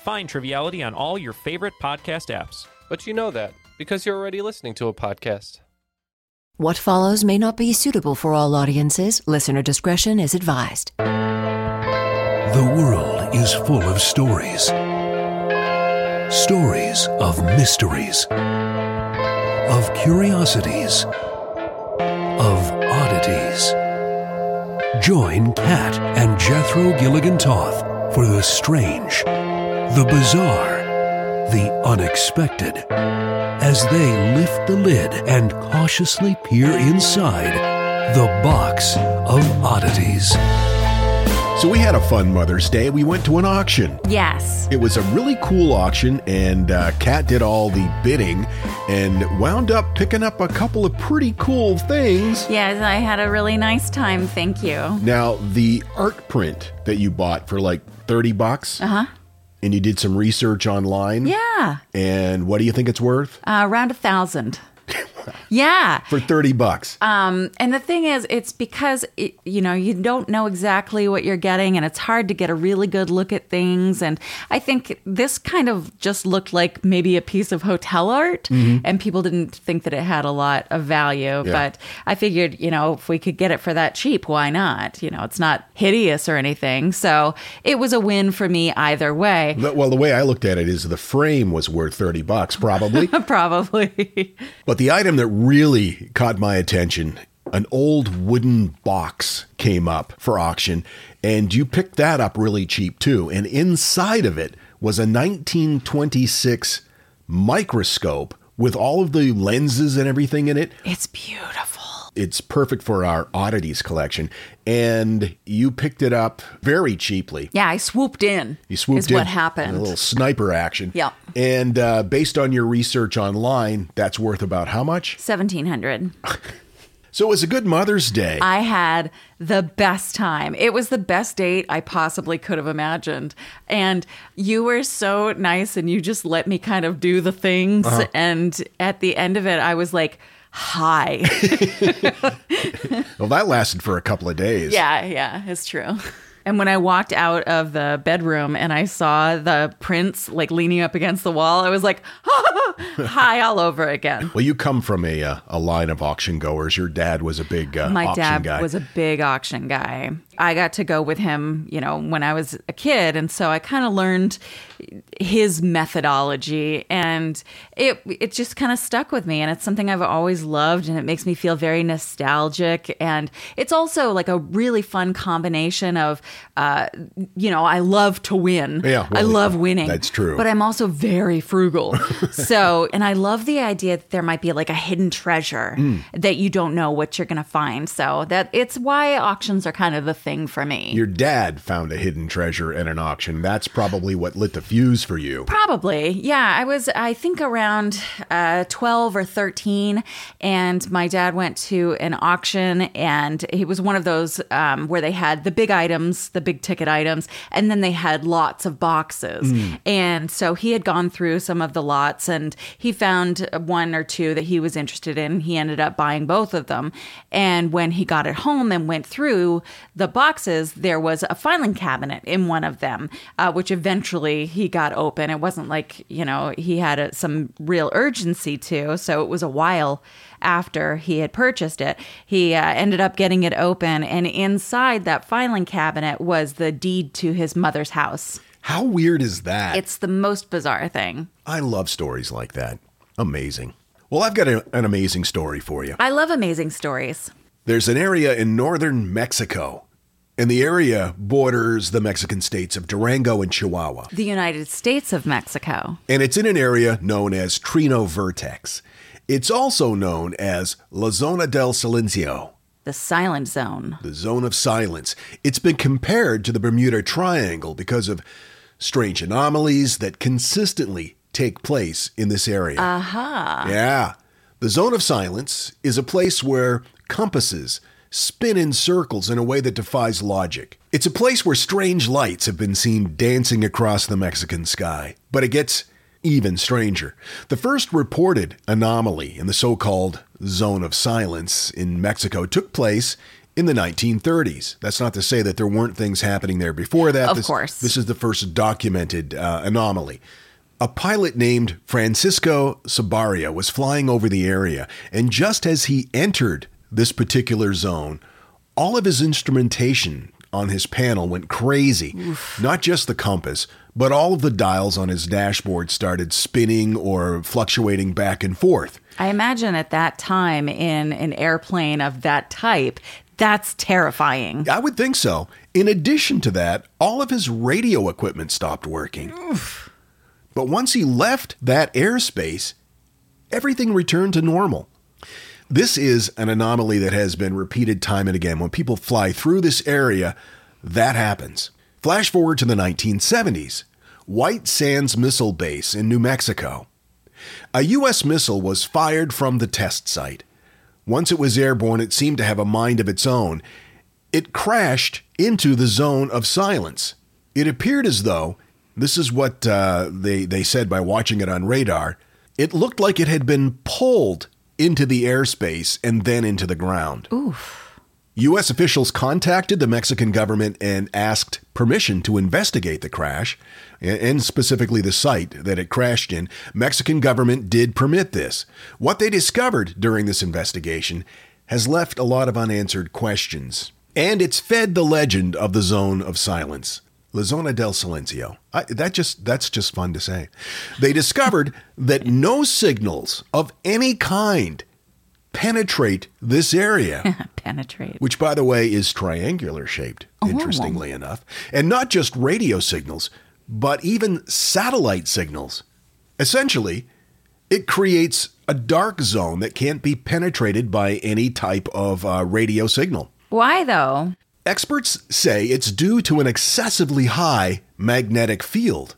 Find Triviality on all your favorite podcast apps. But you know that because you're already listening to a podcast. What follows may not be suitable for all audiences. Listener discretion is advised. The world is full of stories stories of mysteries, of curiosities, of oddities. Join Kat and Jethro Gilligan Toth for the strange, the bizarre, the unexpected as they lift the lid and cautiously peer inside the box of oddities. So we had a fun Mother's Day. We went to an auction. Yes. It was a really cool auction, and uh, Kat did all the bidding and wound up picking up a couple of pretty cool things. Yes, I had a really nice time. Thank you. Now, the art print that you bought for like 30 bucks. Uh huh. And you did some research online. Yeah. And what do you think it's worth? Uh, around a thousand. Yeah. For 30 bucks. Um, and the thing is, it's because, it, you know, you don't know exactly what you're getting and it's hard to get a really good look at things. And I think this kind of just looked like maybe a piece of hotel art Mm-hmm. and people didn't think that it had a lot of value. Yeah. But I figured, you know, if we could get it for that cheap, why not? You know, it's not hideous or anything. So it was a win for me either way. Well, the way I looked at it is the frame was worth 30 bucks, probably. Probably. But the item that really caught my attention, an old wooden box came up for auction, and you picked that up really cheap too. And inside of it was a 1926 microscope with all of the lenses and everything in it. it's beautiful. It's perfect for our oddities collection. And you picked it up very cheaply. Yeah, I swooped in. You swooped is in. what happened. A little sniper action. yeah. And uh, based on your research online, that's worth about how much? 1700. So it was a good Mother's Day. I had the best time. It was the best date I possibly could have imagined. And you were so nice and you just let me kind of do the things. Uh-huh. And at the end of it, I was like, hi. well, that lasted for a couple of days. yeah, yeah, it's true. And when I walked out of the bedroom and I saw the prince like leaning up against the wall, I was like, hi all over again. Well, you come from a uh, a line of auction goers. Your dad was a big uh, My dad guy. was a big auction guy. I got to go with him, you know, when I was a kid, and so I kind of learned his methodology, and it it just kind of stuck with me, and it's something I've always loved, and it makes me feel very nostalgic, and it's also like a really fun combination of, uh, you know, I love to win, Yeah, I love winning, that's true. but I'm also very frugal, so and I love the idea that there might be like a hidden treasure Mm. that you don't know what you're gonna find, so that it's why auctions are kind of the thing for me. Your dad found a hidden treasure at an auction. That's probably what lit the fuse for you. Probably. Yeah. I was, I think, around uh, 12 or 13. And my dad went to an auction, and it was one of those um, where they had the big items, the big ticket items, and then they had lots of boxes. And so he had gone through some of the lots and he found one or two that he was interested in. He ended up buying both of them. And when he got it home and went through the boxes, there was a filing cabinet in one of them, uh, which eventually he got open. It wasn't like, you know, he had a, some real urgency to. So it was a while after he had purchased it. He uh, ended up getting it open, and inside that filing cabinet was the deed to his mother's house. How weird is that? It's the most bizarre thing. I love stories like that. Amazing. Well, I've got a, an amazing story for you. I love amazing stories. There's an area in northern Mexico, and the area borders the Mexican states of Durango and Chihuahua. The United States of Mexico. And it's in an area known as Trino Vertex. It's also known as La Zona del Silencio, The silent zone. the zone of silence. It's been compared to the Bermuda Triangle because of strange anomalies that consistently take place in this area. Aha. Yeah. The zone of silence is a place where compasses spin in circles in a way that defies logic. It's a place where strange lights have been seen dancing across the Mexican sky. But it gets even stranger. The first reported anomaly in the so called zone of silence in Mexico took place in the 1930s. That's not to say that there weren't things happening there before that. Of This- course. This is the first documented uh, anomaly. A pilot named Francisco Sabaria was flying over the area, and just as he entered this particular zone, all of his instrumentation on his panel went crazy. Not just the compass, but all of the dials on his dashboard started spinning or fluctuating back and forth. I imagine at that time in an airplane of that type, that's terrifying. I would think so. In addition to that, all of his radio equipment stopped working. But once he left that airspace, everything returned to normal. This is an anomaly that has been repeated time and again. When people fly through this area, that happens. Flash forward to the 1970s White Sands Missile Base in New Mexico. A U.S. missile was fired from the test site. Once it was airborne, it seemed to have a mind of its own. It crashed into the zone of silence. It appeared as though, this is what uh, they, they said by watching it on radar, it looked like it had been pulled into the airspace and then into the ground. U.S. officials contacted the Mexican government and asked permission to investigate the crash, and specifically the site that it crashed in. Mexican government did permit this. What they discovered during this investigation has left a lot of unanswered questions, and it's fed the legend of the zone of silence. La Zona del Silencio. I, that just that's just fun to say. They discovered that no signals of any kind penetrate this area Penetrate. which by the way is triangular shaped, interestingly enough. And not just radio signals, but even satellite signals. Essentially, it creates a dark zone that can't be penetrated by any type of uh, radio signal. Why though? Experts say it's due to an excessively high magnetic field.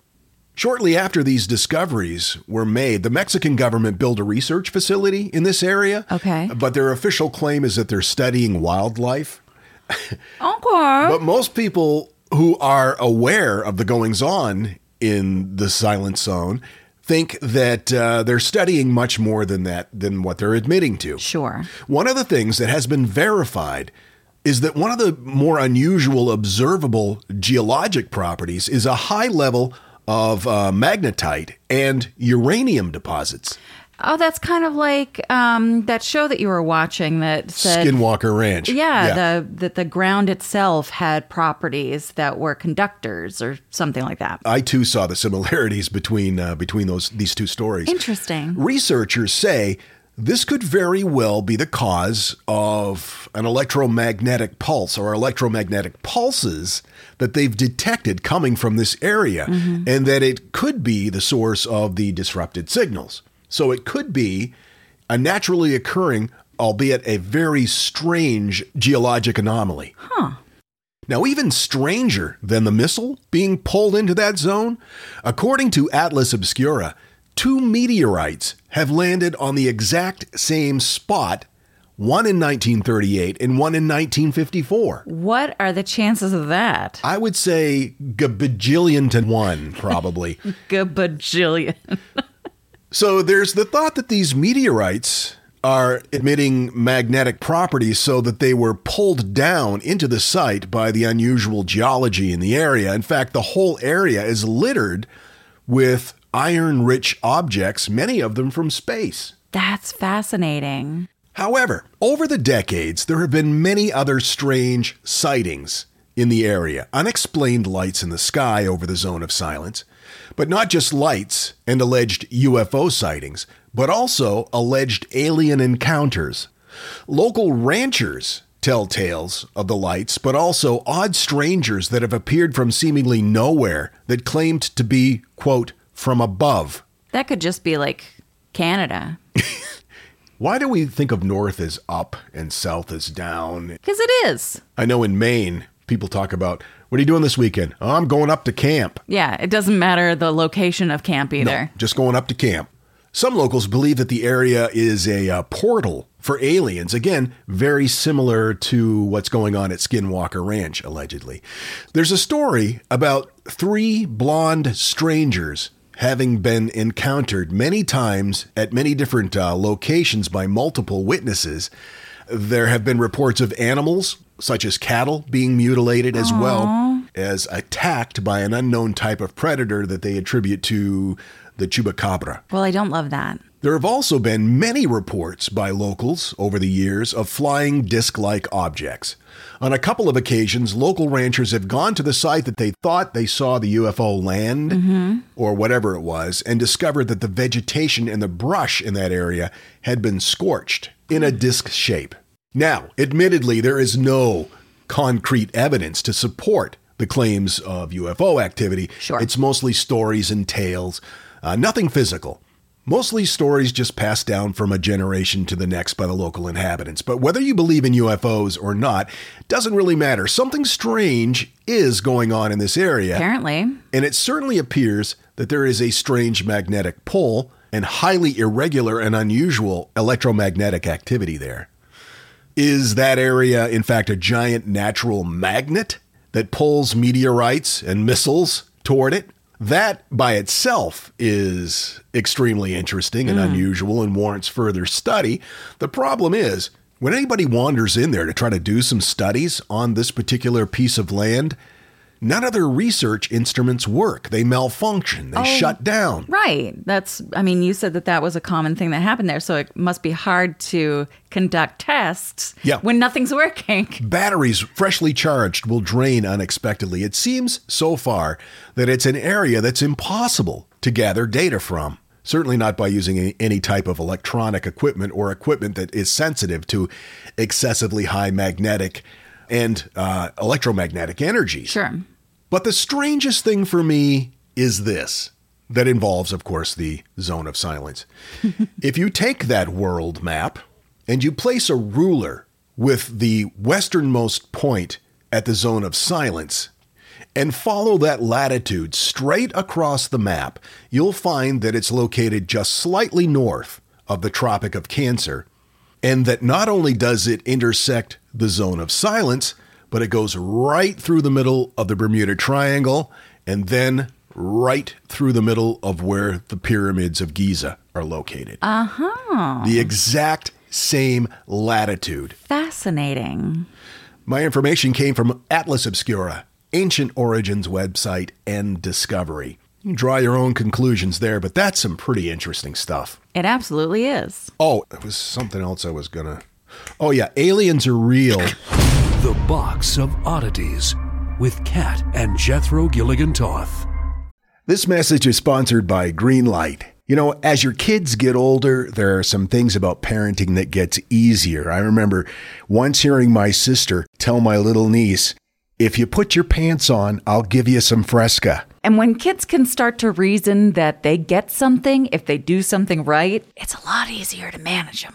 Shortly after these discoveries were made, the Mexican government built a research facility in this area. Okay. But their official claim is that they're studying wildlife. Okay. But most people who are aware of the goings on in the silent zone think that uh, they're studying much more than that than what they're admitting to. Sure. One of the things that has been verified is that one of the more unusual observable geologic properties is a high level of uh, magnetite and uranium deposits. Oh, that's kind of like um, that show that you were watching that said Skinwalker Ranch. Yeah, the that the ground itself had properties that were conductors or something like that. I too saw the similarities between uh, between those these two stories. Interesting. Researchers say this could very well be the cause of an electromagnetic pulse or electromagnetic pulses that they've detected coming from this area, mm-hmm. and that it could be the source of the disrupted signals. So it could be a naturally occurring, albeit a very strange geologic anomaly. Now, even stranger than the missile being pulled into that zone, according to Atlas Obscura, two meteorites have landed on the exact same spot, one in 1938 and one in 1954. What are the chances of that? I would say gabajillion to one, probably. Gabajillion. So there's the thought that these meteorites are emitting magnetic properties so that they were pulled down into the site by the unusual geology in the area. In fact, the whole area is littered with iron rich objects, many of them from space. That's fascinating. However, over the decades, there have been many other strange sightings in the area, unexplained lights in the sky over the zone of silence. But not just lights and alleged UFO sightings, but also alleged alien encounters. Local ranchers tell tales of the lights, but also odd strangers that have appeared from seemingly nowhere that claimed to be, quote, from above. That could just be like Canada. Why do we think of north as up and south as down? Because it is. I know in Maine, people talk about, what are you doing this weekend? Oh, I'm going up to camp. Yeah, it doesn't matter the location of camp either. No, just going up to camp. Some locals believe that the area is a uh, portal for aliens. Again, very similar to what's going on at Skinwalker Ranch, allegedly. There's a story about three blonde strangers having been encountered many times at many different uh, locations by multiple witnesses. There have been reports of animals, such as cattle, being mutilated as well as attacked by an unknown type of predator that they attribute to the chupacabra. Well, I don't love that. There have also been many reports by locals over the years of flying disc like objects. On a couple of occasions, local ranchers have gone to the site that they thought they saw the UFO land or whatever it was and discovered that the vegetation and the brush in that area had been scorched in a disc shape. Now, admittedly, there is no concrete evidence to support the claims of UFO activity. Sure. It's mostly stories and tales, uh, nothing physical. Mostly stories just passed down from a generation to the next by the local inhabitants. But whether you believe in UFOs or not doesn't really matter. Something strange is going on in this area. Apparently. And it certainly appears that there is a strange magnetic pull and highly irregular and unusual electromagnetic activity there. Is that area, in fact, a giant natural magnet that pulls meteorites and missiles toward it? That by itself is extremely interesting and hmm. unusual and warrants further study. The problem is, when anybody wanders in there to try to do some studies on this particular piece of land, none of their research instruments work. They malfunction, they shut down. Right. That's, I mean, you said that that was a common thing that happened there. So it must be hard to conduct tests Yeah. when nothing's working. Batteries freshly charged will drain unexpectedly. It seems so far that it's an area that's impossible to gather data from. Certainly not by using any, any type of electronic equipment or equipment that is sensitive to excessively high magnetic and uh, electromagnetic energies. Sure. But the strangest thing for me is this that involves, of course, the zone of silence. if you take that world map and you place a ruler with the westernmost point at the zone of silence and follow that latitude straight across the map, you'll find that it's located just slightly north of the Tropic of Cancer and that not only does it intersect the zone of silence, but it goes right through the middle of the Bermuda Triangle and then right through the middle of where the pyramids of Giza are located. Uh huh. The exact same latitude. Fascinating. My information came from Atlas Obscura, Ancient Origins website and Discovery. You can draw your own conclusions there, but that's some pretty interesting stuff. It absolutely is. Oh, it was something else I was gonna. Oh, yeah, aliens are real. The Box of Oddities with Kat and Jethro Gilligan Toth. This message is sponsored by Greenlight. You know, as your kids get older, there are some things about parenting that gets easier. I remember once hearing my sister tell my little niece, "If you put your pants on, I'll give you some Fresca." And when kids can start to reason that they get something if they do something right, it's a lot easier to manage them.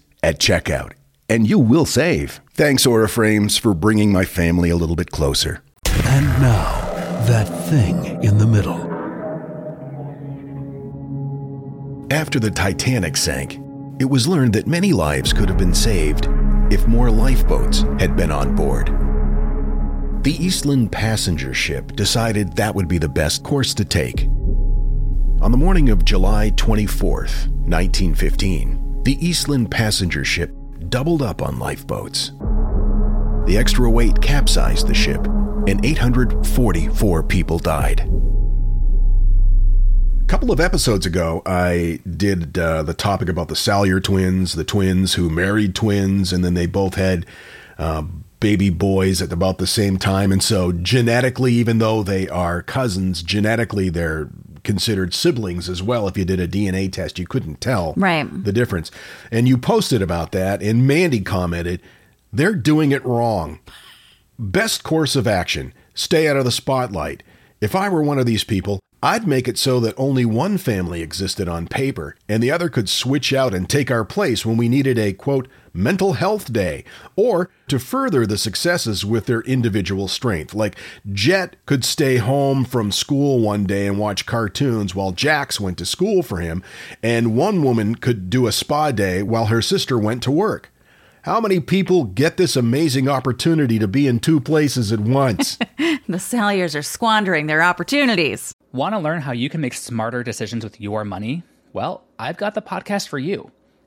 at checkout, and you will save. Thanks, Aura Frames, for bringing my family a little bit closer. And now, that thing in the middle. After the Titanic sank, it was learned that many lives could have been saved if more lifeboats had been on board. The Eastland passenger ship decided that would be the best course to take. On the morning of July 24th, 1915, the Eastland passenger ship doubled up on lifeboats. The extra weight capsized the ship, and 844 people died. A couple of episodes ago, I did uh, the topic about the Salyer twins, the twins who married twins, and then they both had uh, baby boys at about the same time. And so, genetically, even though they are cousins, genetically, they're considered siblings as well. If you did a DNA test, you couldn't tell Right. the difference. And you posted about that, and Mandy commented, they're doing it wrong. Best course of action stay out of the spotlight. If I were one of these people, I'd make it so that only one family existed on paper and the other could switch out and take our place when we needed a quote mental health day or to further the successes with their individual strength. Like Jet could stay home from school one day and watch cartoons while Jax went to school for him, and one woman could do a spa day while her sister went to work. How many people get this amazing opportunity to be in two places at once? The Salyers are squandering their opportunities. Want to learn how you can make smarter decisions with your money? Well, I've got the podcast for you.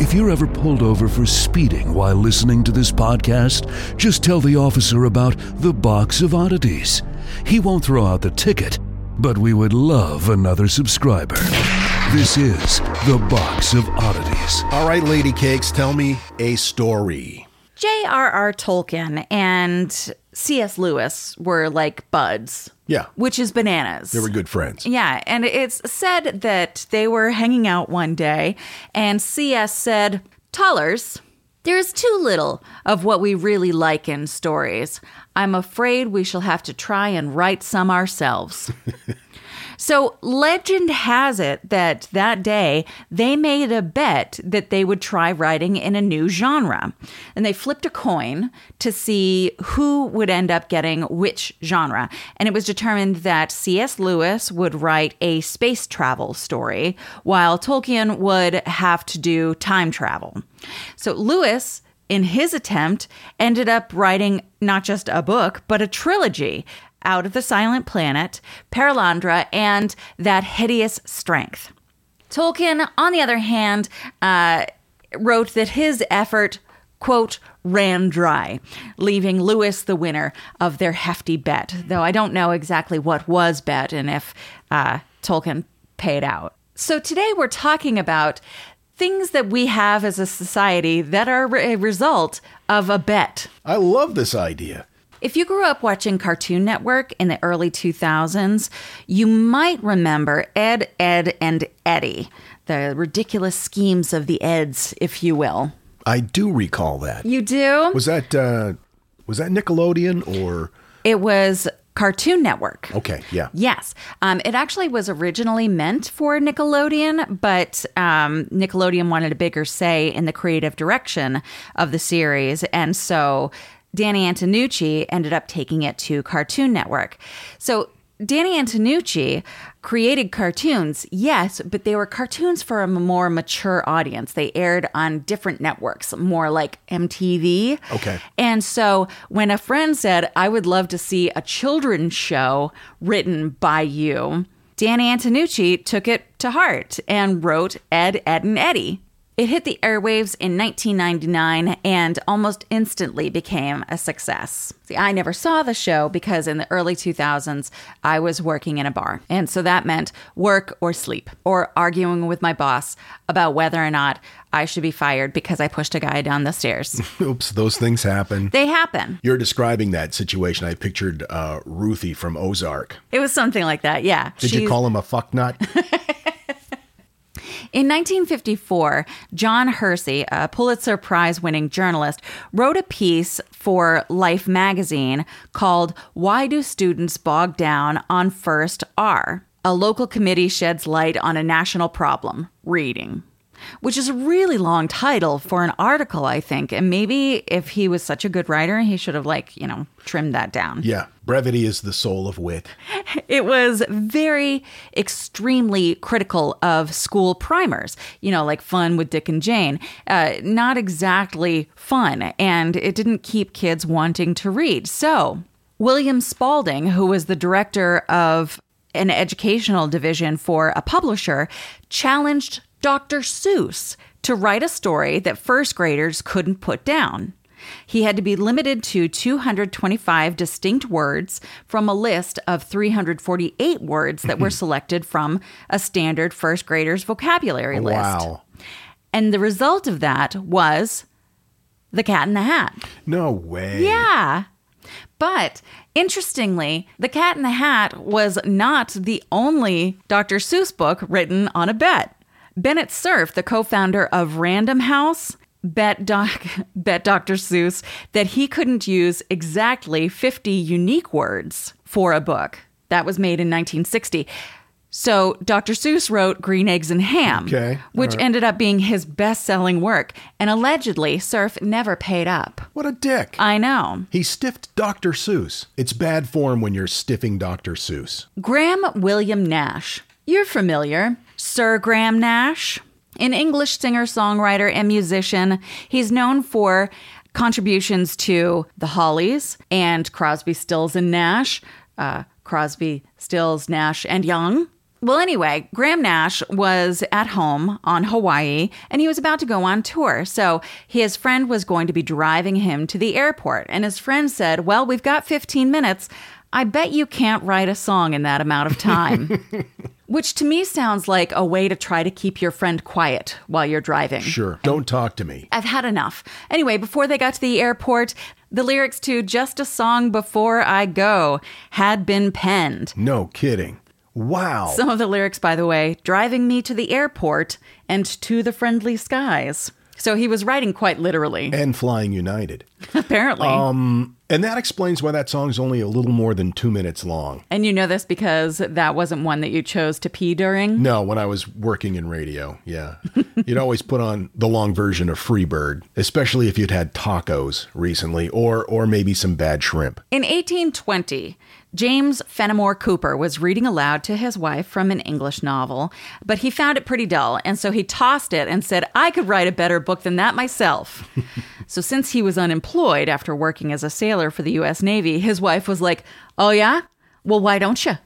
If you're ever pulled over for speeding while listening to this podcast, just tell the officer about the box of oddities. He won't throw out the ticket, but we would love another subscriber. This is the box of oddities. All right, lady cakes, tell me a story. J.R.R. Tolkien and C.S. Lewis were like buds. Yeah. Which is bananas. They were good friends. Yeah, and it's said that they were hanging out one day, and C.S. said, Tollers, there's too little of what we really like in stories. I'm afraid we shall have to try and write some ourselves. So, legend has it that that day they made a bet that they would try writing in a new genre. And they flipped a coin to see who would end up getting which genre. And it was determined that C.S. Lewis would write a space travel story, while Tolkien would have to do time travel. So, Lewis in his attempt, ended up writing not just a book, but a trilogy out of the Silent Planet, Perelandra, and That Hideous Strength. Tolkien, on the other hand, uh, wrote that his effort, quote, ran dry, leaving Lewis the winner of their hefty bet, though I don't know exactly what was bet and if uh, Tolkien paid out. So today we're talking about things that we have as a society that are a result of a bet. I love this idea. If you grew up watching Cartoon Network in the early 2000s, you might remember Ed, Edd n Eddy, the ridiculous schemes of the Eds, if you will. I do recall that. You do? Was that uh was that Nickelodeon or It was Cartoon Network. Okay, yeah. Yes. Um, it actually was originally meant for Nickelodeon, but um, Nickelodeon wanted a bigger say in the creative direction of the series. And so Danny Antonucci ended up taking it to Cartoon Network. So Danny Antonucci created cartoons, yes, but they were cartoons for a more mature audience. They aired on different networks, more like MTV. Okay. And so when a friend said, I would love to see a children's show written by you, Danny Antonucci took it to heart and wrote Ed, Edd n Eddy. It hit the airwaves in 1999 and almost instantly became a success. See, I never saw the show because in the early 2000s, I was working in a bar. And so that meant work or sleep, or arguing with my boss about whether or not I should be fired because I pushed a guy down the stairs. Oops, those things happen. they happen. You're describing that situation. I pictured uh, Ruthie from Ozark. It was something like that, yeah. Did you call him a fuck nut? In 1954, John Hersey, a Pulitzer Prize winning journalist, wrote a piece for Life magazine called Why Do Students Bog Down on First R? A local committee sheds light on a national problem reading. Which is a really long title for an article, I think. And maybe if he was such a good writer, he should have, like, you know, trimmed that down. yeah, brevity is the soul of wit. It was very extremely critical of school primers, you know, like Fun with Dick and Jane. Uh, not exactly fun, and it didn't keep kids wanting to read. So, William Spalding, who was the director of an educational division for a publisher, challenged Dr. Seuss to write a story that first graders couldn't put down. He had to be limited to 225 distinct words from a list of 348 words that were selected from a standard first grader's vocabulary list. Wow. And the result of that was The Cat in the Hat. No way. Yeah. But interestingly, The Cat in the Hat was not the only Dr. Seuss book written on a bet. Bennett Cerf, the co founder of Random House, bet, doc, bet Dr. Seuss that he couldn't use exactly 50 unique words for a book. That was made in 1960. So Dr. Seuss wrote Green Eggs and Ham, Okay, which right. ended up being his best selling work. And allegedly, Cerf never paid up. What a dick. I know. he stiffed Dr. Seuss. It's bad form when you're stiffing Dr. Seuss. Graham William Nash. You're familiar. Sir Graham Nash. An English singer, songwriter, and musician. He's known for contributions to the Hollies and Crosby, Stills, and Nash. Uh, Crosby, Stills, Nash, and Young. Well, anyway, Graham Nash was at home on Hawaii and he was about to go on tour. So his friend was going to be driving him to the airport. And his friend said, Well, we've got 15 minutes. I bet you can't write a song in that amount of time. Which to me sounds like a way to try to keep your friend quiet while you're driving. Sure. Don't talk to me. I've had enough. Anyway, before they got to the airport, the lyrics to Just a Song Before I Go had been penned. No kidding. Wow. Some of the lyrics, by the way, driving me to the airport and to the friendly skies. So he was writing quite literally, and Flying United. apparently. Um, and that explains why that song's only a little more than two minutes long. and you know this because that wasn't one that you chose to pee during? No, when I was working in radio, yeah. You'd always put on the long version of Freebird, especially if you'd had tacos recently or or maybe some bad shrimp. In 1820, James Fenimore Cooper was reading aloud to his wife from an English novel, but he found it pretty dull, and so he tossed it and said, I could write a better book than that myself. so, since he was unemployed after working as a sailor for the U.S. Navy, his wife was like, Oh, yeah? Well, why don't you?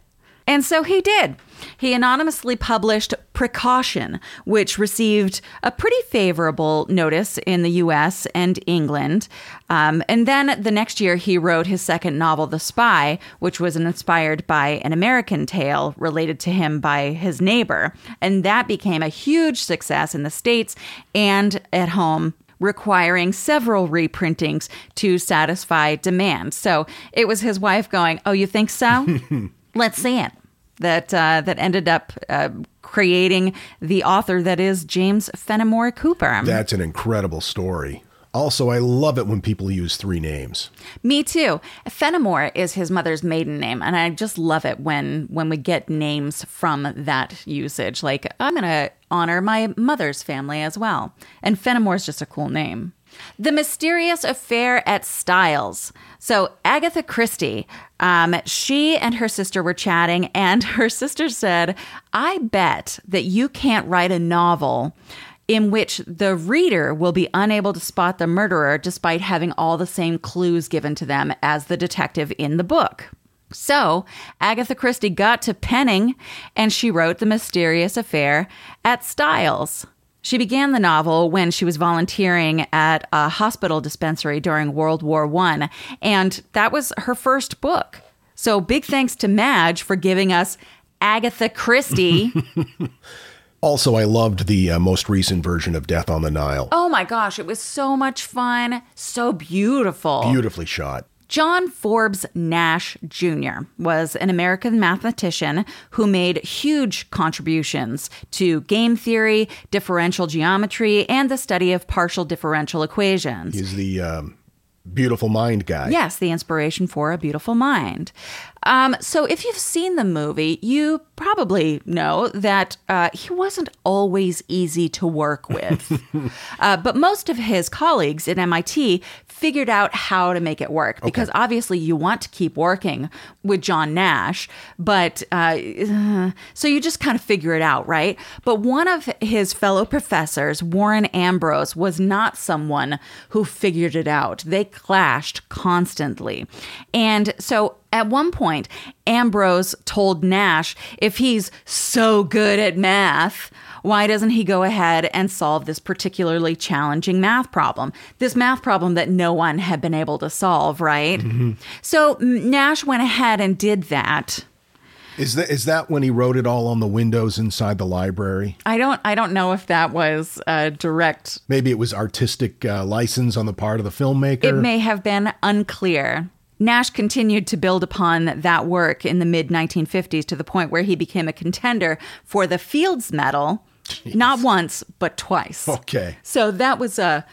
And so he did. He anonymously published Precaution, which received a pretty favorable notice in the US and England. Um, and then the next year, he wrote his second novel, The Spy, which was inspired by an American tale related to him by his neighbor. And that became a huge success in the States and at home requiring several reprintings to satisfy demand. So it was his wife going, "Oh, you think so? Let's see it." That uh, that ended up uh, creating the author that is James Fenimore Cooper. That's an incredible story. Also, I love it when people use three names. Me too. Fenimore is his mother's maiden name, and I just love it when when we get names from that usage. Like I'm gonna honor my mother's family as well, and Fenimore is just a cool name. The Mysterious Affair at Styles. So, Agatha Christie, um, she and her sister were chatting, and her sister said, I bet that you can't write a novel in which the reader will be unable to spot the murderer despite having all the same clues given to them as the detective in the book. So, Agatha Christie got to penning and she wrote The Mysterious Affair at Styles. She began the novel when she was volunteering at a hospital dispensary during World War I, and that was her first book. So, big thanks to Madge for giving us Agatha Christie. Also, I loved the uh, most recent version of Death on the Nile. oh my gosh, it was so much fun, so beautiful. Beautifully shot. John Forbes Nash Jr. was an American mathematician who made huge contributions to game theory, differential geometry, and the study of partial differential equations. He's the um, beautiful mind guy. Yes, the inspiration for A Beautiful Mind. Um, so, if you've seen the movie, you probably know that uh, he wasn't always easy to work with. uh, but most of his colleagues at MIT figured out how to make it work because obviously you want to keep working with John Nash, but uh, so you just kind of figure it out, right? But one of his fellow professors, Warren Ambrose, was not someone who figured it out. They clashed constantly. And so at one point, Ambrose told Nash if he's so good at math, why doesn't he go ahead and solve this particularly challenging math problem? This math problem that no one had been able to solve, right? So mm, Nash went ahead and did that. Is that is that when he wrote it all on the windows inside the library? I don't I don't know if that was a direct Maybe it was artistic uh, license on the part of the filmmaker. It may have been unclear. Nash continued to build upon that work in the mid 1950s to the point where he became a contender for the Fields Medal, not once, but twice. Okay. So that was a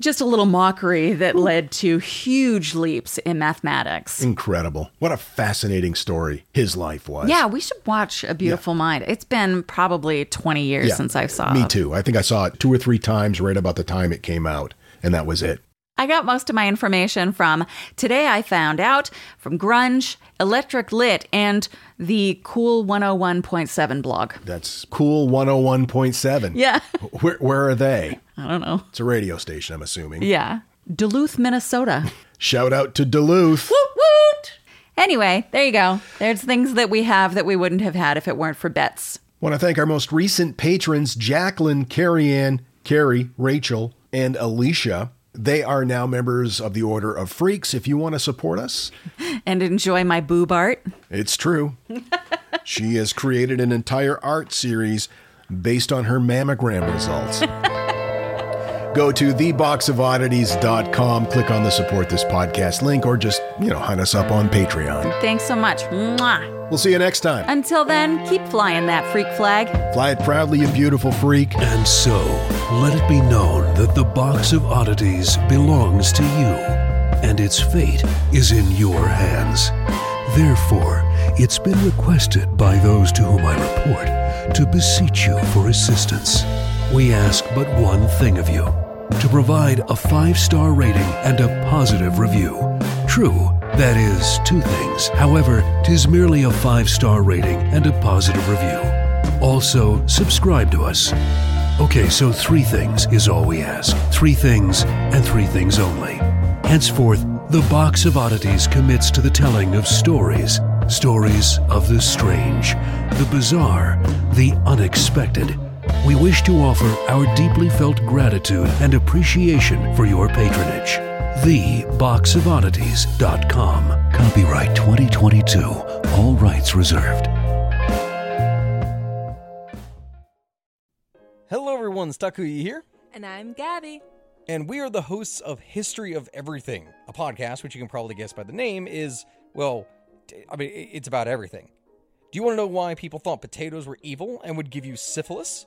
just a little mockery that led to huge leaps in mathematics. Incredible. What a fascinating story his life was. Yeah, we should watch A Beautiful Mind. It's been probably 20 years Yeah, since I saw it. Me too. I think I saw it two or three times right about the time it came out, and that was it. I got most of my information from Today I Found Out, from Grunge, Electric Lit, and the Cool 101.7 blog. That's cool 101.7. Yeah. Where, where are they? I don't know. It's a radio station, I'm assuming. Yeah. Duluth, Minnesota. Shout out to Duluth. woot woot. Anyway, there you go. There's things that we have that we wouldn't have had if it weren't for bets. Want to thank our most recent patrons, Jacqueline, Carrie Ann, Carrie, Rachel, and Alicia. They are now members of the Order of Freaks. If you want to support us, And enjoy my boob art. it's true. she has created an entire art series based on her mammogram results. Go to theboxofoddities.com, click on the support this podcast link, or just, you know, hunt us up on Patreon. Thanks so much. Mwah. We'll see you next time. Until then, keep flying that freak flag. Fly it proudly, you beautiful freak. And so, let it be known that the box of oddities belongs to you, and its fate is in your hands. Therefore, it's been requested by those to whom I report to beseech you for assistance. We ask but one thing of you to provide a five star rating and a positive review. True, that is two things. However, tis merely a five star rating and a positive review. Also, subscribe to us. Okay, so three things is all we ask. Three things and three things only. Henceforth, the Box of Oddities commits to the telling of stories. Stories of the strange, the bizarre, the unexpected. We wish to offer our deeply felt gratitude and appreciation for your patronage. TheBoxOfOddities.com. Copyright 2022. All rights reserved. Hello, everyone. Stakuyi here, And I'm Gabby. and we are the hosts of History of Everything, a podcast which you can probably guess by the name is, well, I mean, it's about everything. Do you want to know why people thought potatoes were evil and would give you syphilis?